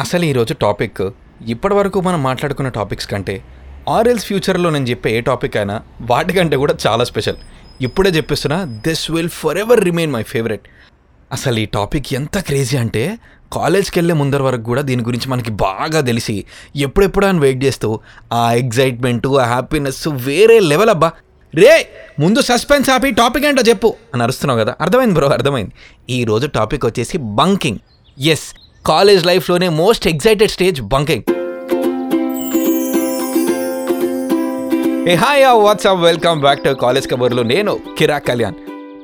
అసలు ఈరోజు టాపిక్ ఇప్పటివరకు మనం మాట్లాడుకున్న టాపిక్స్ కంటే ఆర్ఎల్స్ ఫ్యూచర్లో నేను చెప్పే ఏ టాపిక్ అయినా వాటికంటే కూడా చాలా స్పెషల్. ఇప్పుడే చెప్పేస్తున్నా this will forever remain my favourite అసలు ఈ టాపిక్ ఎంత క్రేజీ అంటే కాలేజ్కి వెళ్ళే ముందర వరకు కూడా దీని గురించి మనకి బాగా తెలిసి ఎప్పుడెప్పుడు అని వెయిట్ చేస్తూ ఆ ఎగ్జైట్మెంట్ ఆ హ్యాపీనెస్ వేరే లెవెల్ అబ్బా. రే ముందు సస్పెన్స్ ఆపి టాపిక్ ఏంటో చెప్పు అని అరుస్తున్నావు కదా. అర్థమైంది బ్రో అర్థమైంది. ఈ రోజు టాపిక్ వచ్చేసి bunking. Yes college లైఫ్లోనే most excited stage bunking. Hey hi what's up welcome back to college కబర్లో నేను కిరాక్ కళ్యాణ్.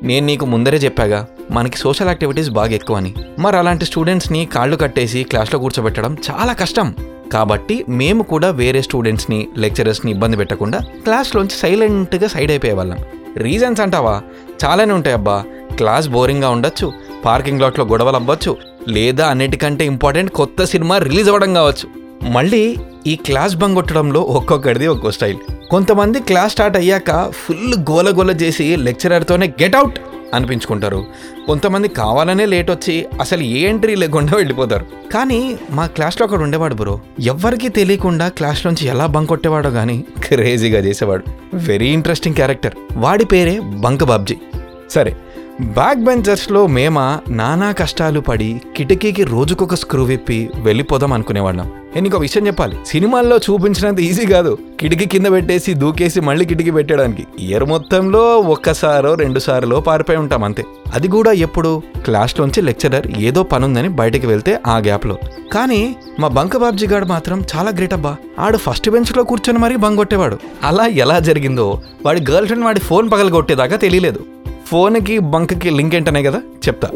నేను నీకు ముందరే చెప్పాగా మనకి సోషల్ యాక్టివిటీస్ బాగా ఎక్కువ అని మరి అలాంటి స్టూడెంట్స్ని కాళ్ళు కట్టేసి క్లాస్లో కూర్చోబెట్టడం చాలా కష్టం. కాబట్టి మేము కూడా వేరే స్టూడెంట్స్ని లెక్చరర్స్ని ఇబ్బంది పెట్టకుండా క్లాస్లోంచి సైలెంట్గా సైడ్ అయిపోయేవాళ్ళం. రీజన్స్ అంటావా? చాలానే ఉంటాయి అబ్బా క్లాస్ బోరింగ్గా ఉండొచ్చు. పార్కింగ్ లాట్లో గొడవలు అవ్వచ్చు. లేదా అన్నిటికంటే ఇంపార్టెంట్ కొత్త సినిమా రిలీజ్ అవ్వడం కావచ్చు. మళ్ళీ ఈ క్లాస్ బంగొట్టడంలో ఒక్కొక్కడిది ఒక్కో స్టైల్. కొంతమంది క్లాస్ స్టార్ట్ అయ్యాక ఫుల్ గోల గోల చేసి లెక్చరర్తోనే గెట్ అవుట్ అనిపించుకుంటారు. కొంతమంది కావాలనే లేట్ వచ్చి అసలు ఏ ఎంట్రీ లేకుండా వెళ్ళిపోతారు. కానీ మా క్లాస్లో ఒకడు ఉండేవాడు బ్రో. ఎవ్వరికీ తెలియకుండా క్లాస్ నుంచి ఎలా బంక్ కొట్టేవాడో కానీ క్రేజీగా చేసేవాడు. Very interesting character. వాడి పేరే బంక్ బాబ్జీ. సరే బ్యాక్ బెంచర్స్లో మేమా నానా కష్టాలు పడి కిటికీకి రోజుకొక స్క్రూ విప్పి వెళ్ళిపోదాం అనుకునేవాళ్ళం. నేను ఇంకో విషయం చెప్పాలి. సినిమాల్లో చూపించినంత ఈజీ కాదు. కిటికీ కింద పెట్టేసి దూకేసి మళ్ళీ కిటికీ పెట్టడానికి ఇయర్ మొత్తంలో ఒక్కసారో రెండు సార్లో పారిపోయి ఉంటాం అంతే. అది కూడా ఎప్పుడు? క్లాస్లోంచి లెక్చరర్ ఏదో పనుందని బయటకు వెళ్తే ఆ గ్యాప్లో కానీ మా బంక బాబ్జీ గాడు మాత్రం చాలా గ్రేట్ అబ్బా. ఆడు ఫస్ట్ బెంచ్లో కూర్చొని మరీ బంగొట్టేవాడు. కొట్టేవాడు అలా ఎలా జరిగిందో వాడి గర్ల్ ఫ్రెండ్ వాడి ఫోన్ పగలగొట్టేదాకా తెలియలేదు. ఫోన్కి బంక్కి లింక్ ఏంటనే కదా? చెప్తా.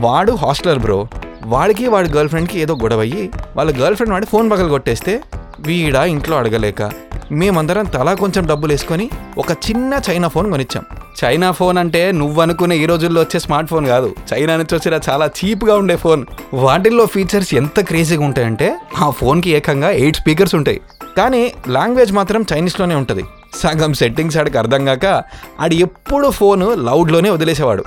వాడు హాస్టలర్ బ్రో. వాడికి వాడి గర్ల్ ఫ్రెండ్కి ఏదో గొడవ అయ్యి వాళ్ళ గర్ల్ ఫ్రెండ్ వాడి ఫోన్ పగలు కొట్టేస్తే వీడ ఇంట్లో అడగలేక మేమందరం తలా కొంచెం డబ్బులు వేసుకొని ఒక చిన్న చైనా ఫోన్ కొనిచ్చాం. చైనా ఫోన్ అంటే నువ్వు అనుకునే ఈ రోజుల్లో వచ్చే స్మార్ట్ ఫోన్ కాదు. చైనా నుంచి వచ్చిన చాలా చీప్గా ఉండే ఫోన్. వాటిల్లో ఫీచర్స్ ఎంత క్రేజీగా ఉంటాయంటే ఆ ఫోన్కి ఏకంగా ఎయిట్ స్పీకర్స్ ఉంటాయి. కానీ లాంగ్వేజ్ మాత్రం చైనీస్లోనే ఉంటుంది. సగం సెట్టింగ్స్ ఆడికి అర్థం కాక ఆడు ఎప్పుడు ఫోన్ లౌడ్లోనే వదిలేసేవాడు.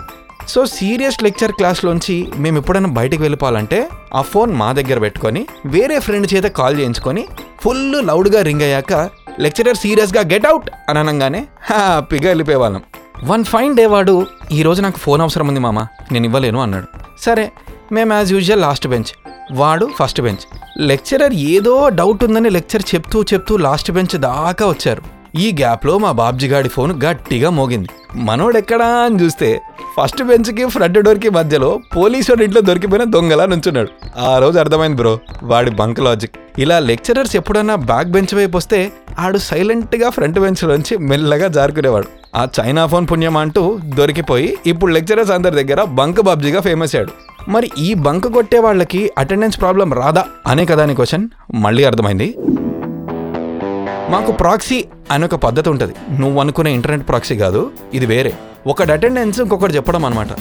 సో సీరియస్ లెక్చర్ క్లాస్లోంచి మేము ఎప్పుడైనా బయటకు వెళ్ళిపోవాలంటే ఆ ఫోన్ మా దగ్గర పెట్టుకొని వేరే ఫ్రెండ్ చేత కాల్ చేయించుకొని ఫుల్ లౌడ్గా రింగ్ అయ్యాక లెక్చరర్ సీరియస్గా గెట్ అవుట్ అని అనగానే హ్యాపీగా వెళ్ళిపోయేవాళ్ళం. వన్ ఫైన్ డే వాడు ఈరోజు నాకు ఫోన్ అవసరం ఉంది మామ నేను ఇవ్వలేను అన్నాడు. సరే మేము యాజ్ యూజువల్ లాస్ట్ బెంచ్ వాడు ఫస్ట్ బెంచ్ లెక్చరర్ ఏదో డౌట్ ఉందని లెక్చర్ చెప్తూ చెప్తూ లాస్ట్ బెంచ్ దాకా వచ్చారు. ఈ గ్యాప్లో మా బాబ్జీగాడి ఫోన్ గట్టిగా మోగింది. మనోడెక్కడా అని చూస్తే ఫస్ట్ బెంచ్కి ఫ్రంట్ డోర్కి మధ్యలో పోలీసు ఇంట్లో దొరికిపోయిన దొంగలా నుంచున్నాడు. ఆ రోజు అర్థమైంది బ్రో వాడి బంక్ లాజిక్. ఇలా లెక్చరర్స్ ఎప్పుడన్నా బ్యాక్ బెంచ్ వైపు వస్తే ఆడు సైలెంట్గా ఫ్రంట్ బెంచ్లోంచి మెల్లగా జారుకునేవాడు. ఆ చైనా ఫోన్ పుణ్యం అంటూ దొరికిపోయి ఇప్పుడు లెక్చరర్స్ అందరి దగ్గర బంక్ బాబ్జీగా ఫేమస్ అయ్యాడు. మరి ఈ బంక్ కొట్టే వాళ్ళకి అటెండెన్స్ ప్రాబ్లం రాదా? అనే కదా అని క్వశ్చన్. మళ్ళీ అర్థమైంది. మాకు ప్రాక్సీ అని ఒక పద్ధతి ఉంటుంది. నువ్వు అనుకునే ఇంటర్నెట్ ప్రాక్సీ కాదు ఇది వేరే. ఒకటి అటెండెన్స్ ఇంకొకటి చెప్పడం అనమాట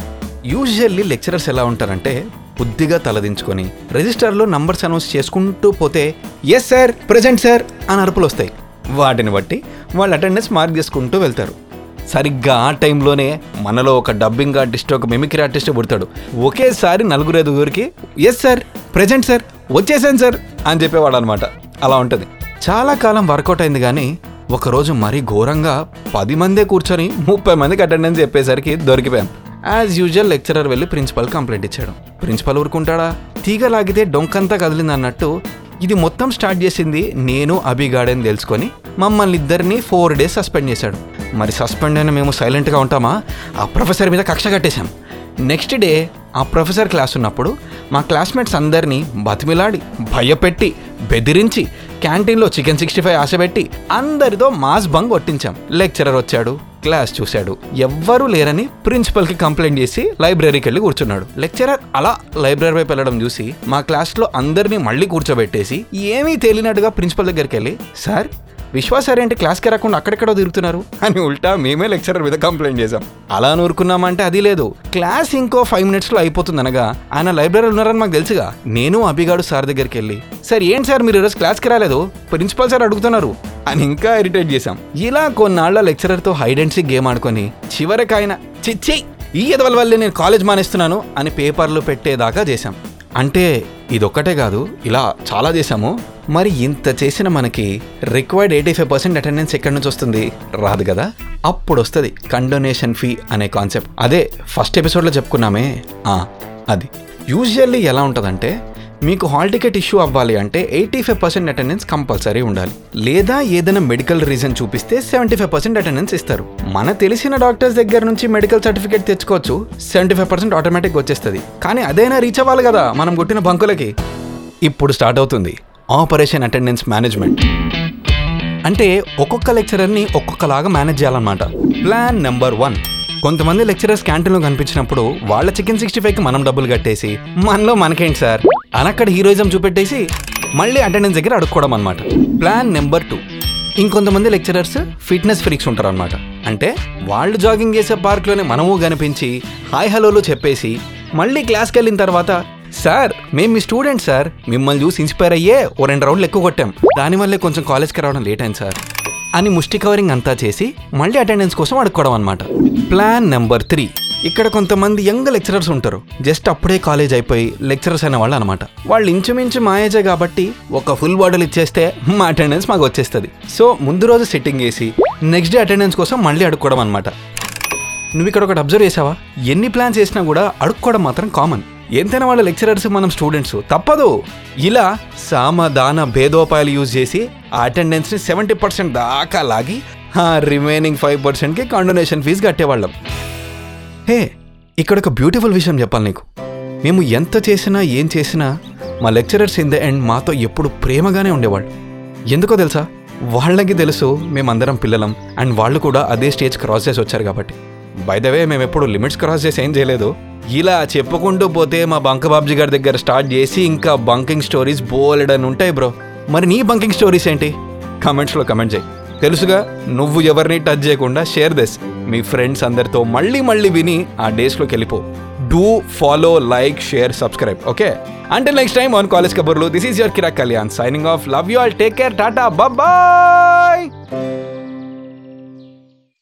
యూజువల్లీ లెక్చరర్స్ ఎలా ఉంటారంటే బుద్ధిగా తలదించుకొని రిజిస్టర్లో నంబర్స్ అనౌన్స్ చేసుకుంటూ పోతే ఎస్ సార్ ప్రెజెంట్ సార్ అని అరుపులు వస్తాయి. వాటిని బట్టి వాళ్ళు అటెండెన్స్ మార్క్ చేసుకుంటూ వెళ్తారు. సరిగ్గా ఆ టైంలోనే మనలో ఒక డబ్బింగ్ ఆర్టిస్ట్ ఒక మిమిక్రీ ఆర్టిస్ట్ పుడతాడు. ఒకేసారి నలుగురు ఐదుగురికి ఎస్ సార్ ప్రెజెంట్ సార్ వచ్చేసాను సార్ అని చెప్పేవాడు అనమాట అలా ఉంటుంది. చాలా కాలం వర్కౌట్ అయింది కానీ ఒకరోజు మరీ ఘోరంగా పది మందే కూర్చొని ముప్పై మందికి అటెండెన్స్ చెప్పేసరికి దొరికిపోయాం. యాజ్ యూజువల్ లెక్చరర్ వెళ్ళి ప్రిన్సిపల్ కంప్లైంట్ ఇచ్చాడు. ప్రిన్సిపల్ ఊరుకుంటాడా? తీగ లాగితే డొంకంతా కదిలింది అన్నట్టు ఇది మొత్తం స్టార్ట్ చేసింది నేను అభిగాడని తెలుసుకొని మమ్మల్ని ఇద్దరిని ఫోర్ డేస్ సస్పెండ్ చేశాడు. మరి సస్పెండ్ అయిన మేము సైలెంట్గా ఉంటామా? ఆ ప్రొఫెసర్ మీద కక్ష కట్టేశాం. నెక్స్ట్ డే ఆ ప్రొఫెసర్ క్లాస్ ఉన్నప్పుడు మా క్లాస్మేట్స్ అందరినీ బతిమిలాడి భయపెట్టి బెదిరించి క్యాంటీన్లో చికెన్ సిక్స్టీ ఫైవ్ ఆశపెట్టి అందరితో మాస్ బంగ్ కొట్టించాం. లెక్చరర్ వచ్చాడు క్లాస్ చూశాడు. ఎవ్వరూ లేరని ప్రిన్సిపల్కి కంప్లైంట్ చేసి లైబ్రరీకి వెళ్ళి కూర్చున్నాడు. లెక్చరర్ అలా లైబ్రరీ వైపు వెళ్ళడం చూసి మా క్లాస్లో అందరినీ మళ్ళీ కూర్చోబెట్టేసి ఏమీ తేలినట్టుగా ప్రిన్సిపల్ దగ్గరికి వెళ్ళి సార్ విశ్వాసారేంటి సార్ ఏంటి క్లాస్కి రాకుండా అక్కడెక్కడో తిరుగుతున్నారు? అని ఉల్టా మేమే లెక్చరర్ మీద కంప్లైంట్ చేశాం. అలా నూరుకున్నామంటే అది లేదు. క్లాస్ ఇంకో ఫైవ్ మినిట్స్లో అయిపోతుంది అనగా ఆయన లైబ్రరీ ఉన్నారని మాకు తెలుసుగా. నేను అభిగాడు సార్ దగ్గరికి వెళ్ళి సార్ ఏంటి సార్ మీరు ఈరోజు క్లాస్కి రాలేదు? ప్రిన్సిపల్ సార్ అడుగుతున్నారు. అని ఇంకా ఇరిటేట్ చేశాం. ఇలా కొన్నాళ్ళ లెక్చరర్తో హైడ్ అండ్ సీక్ గేమ్ ఆడుకొని చివరికి ఆయన చిచ్చి ఈ ఎదవల వల్లే నేను కాలేజ్ మానేస్తున్నాను అని పేపర్లు పెట్టేదాకా చేశాం. అంటే ఇదొక్కటే కాదు ఇలా చాలా చేసాము మరి ఇంత చేసిన మనకి required eighty five percent attendance ఎక్కడి నుంచి వస్తుంది? రాదు కదా? అప్పుడు వస్తుంది కండోనేషన్ ఫీ అనే కాన్సెప్ట్ అదే ఫస్ట్ ఎపిసోడ్లో చెప్పుకున్నామే. అది. యూజువల్లీ ఎలా ఉంటుందంటే మీకు హాల్ టికెట్ ఇష్యూ అవ్వాలి అంటే eighty five percent attendance compulsory ఉండాలి. లేదా ఏదైనా మెడికల్ రీజన్ చూపిస్తే సెవెంటీ ఫైవ్ పర్సెంట్ అటెండెన్స్ ఇస్తారు. మన తెలిసిన డాక్టర్స్ దగ్గర నుంచి మెడికల్ సర్టిఫికేట్ తెచ్చుకోవచ్చు సెవెంటీ ఫైవ్ పర్సెంట్ ఆటోమేటిక్ వచ్చేస్తుంది. కానీ అదైనా రీచ్ అవ్వాలి కదా మనం కొట్టిన బంకులకి. ఇప్పుడు స్టార్ట్ అవుతుంది. Operation attendance management. అంటే ఒక్కొక్క లెక్చరర్ని ఒక్కొక్కలాగా మేనేజ్ చేయాలన్నమాట. Plan number one. కొంతమంది లెక్చరర్స్ క్యాంటీన్లో కనిపించినప్పుడు వాళ్ళ చికెన్ సిక్స్టీ ఫైవ్కి మనం డబ్బులు కట్టేసి మనలో మనకేంటి సార్? అనక్కడ హీరోయిజం చూపెట్టేసి మళ్ళీ అటెండెన్స్ దగ్గర అడుక్కోవడం అనమాట ప్లాన్ నెంబర్ టూ. ఇంకొంతమంది లెక్చరర్స్ ఫిట్నెస్ ఫ్రీక్స్ ఉంటారు అనమాట అంటే వాళ్ళు జాగింగ్ చేసే పార్క్లోనే మనము కనిపించి హాయ్ హలోలు చెప్పేసి మళ్ళీ క్లాస్కి వెళ్ళిన తర్వాత సార్ మేము మీ స్టూడెంట్ సార్. మిమ్మల్ని చూసి ఇన్స్పైర్ అయ్యే ఓ రెండు రౌండ్లు ఎక్కువ కొట్టాం. దానివల్లే కొంచెం కాలేజ్కి రావడం లేట్ అయింది సార్. అని ముష్టి కవరింగ్ అంతా చేసి మళ్ళీ అటెండెన్స్ కోసం అడుక్కోవడం అనమాట ప్లాన్ నెంబర్ త్రీ ఇక్కడ కొంతమంది యంగ్ లెక్చరర్స్ ఉంటారు. జస్ట్ అప్పుడే కాలేజ్ అయిపోయి లెక్చరర్స్ అయిన వాళ్ళు అనమాట వాళ్ళు ఇంచుమించు మాయేజే కాబట్టి ఒక ఫుల్ బాటిల్ ఇచ్చేస్తే మా అటెండెన్స్ మాకు వచ్చేస్తుంది. సో ముందు రోజు సెట్టింగ్ వేసి నెక్స్ట్ డే అటెండెన్స్ కోసం మళ్ళీ అడుక్కోవడం అనమాట నువ్వు ఇక్కడ ఒకటి అబ్జర్వ్ చేసావా? ఎన్ని ప్లాన్స్ చేసినా కూడా అడుక్కోవడం మాత్రం కామన్ ఎంతైనా వాళ్ళ లెక్చరర్స్ మనం స్టూడెంట్స్. తప్పదు. ఇలా సామధాన భేదోపాయాలు యూజ్ చేసి ఆ అటెండెన్స్ని సెవెంటీ పర్సెంట్ దాకా లాగి ఆ రిమైనింగ్ ఫైవ్ పర్సెంట్కి కాండొనేషన్ ఫీజు కట్టేవాళ్ళం. హే ఇక్కడ ఒక బ్యూటిఫుల్ విషయం చెప్పాలి నీకు. మేము ఎంత చేసినా ఏం చేసినా మా లెక్చరర్స్ ఇన్ ద ఎండ్ మాతో ఎప్పుడు ప్రేమగానే ఉండేవాళ్ళు. ఎందుకో తెలుసా? వాళ్ళకి తెలుసు మేమందరం పిల్లలం అండ్ వాళ్ళు కూడా అదే స్టేజ్ క్రాస్ చేసి వచ్చారు కాబట్టి. బై ద వే మేము ఎప్పుడు లిమిట్స్ క్రాస్ చేసి ఏం చేయలేదు. ఇలా చెప్పుకుంటూ పోతే మా బంక బాబ్జీ గారి దగ్గర స్టార్ట్ చేసి ఇంకా బంకింగ్ స్టోరీస్ బోలెడని ఉంటాయి బ్రో. మరి నీ బంకింగ్ స్టోరీస్ ఏంటి? కమెంట్స్లో కమెంట్ చేయి. తెలుసుగా నువ్వు ఎవరిని టచ్ చేయకుండా షేర్ దిస్ మీ ఫ్రెండ్స్ అందరితో మళ్ళీ మళ్ళీ విని ఆ డేస్లోకి వెళ్ళిపో. Do follow like share subscribe okay అంటే నెక్స్ట్ టైం ఆన్ కాలేజ్ కబుర్లు this is your Kirik Kalyan signing off love you all take care tata bye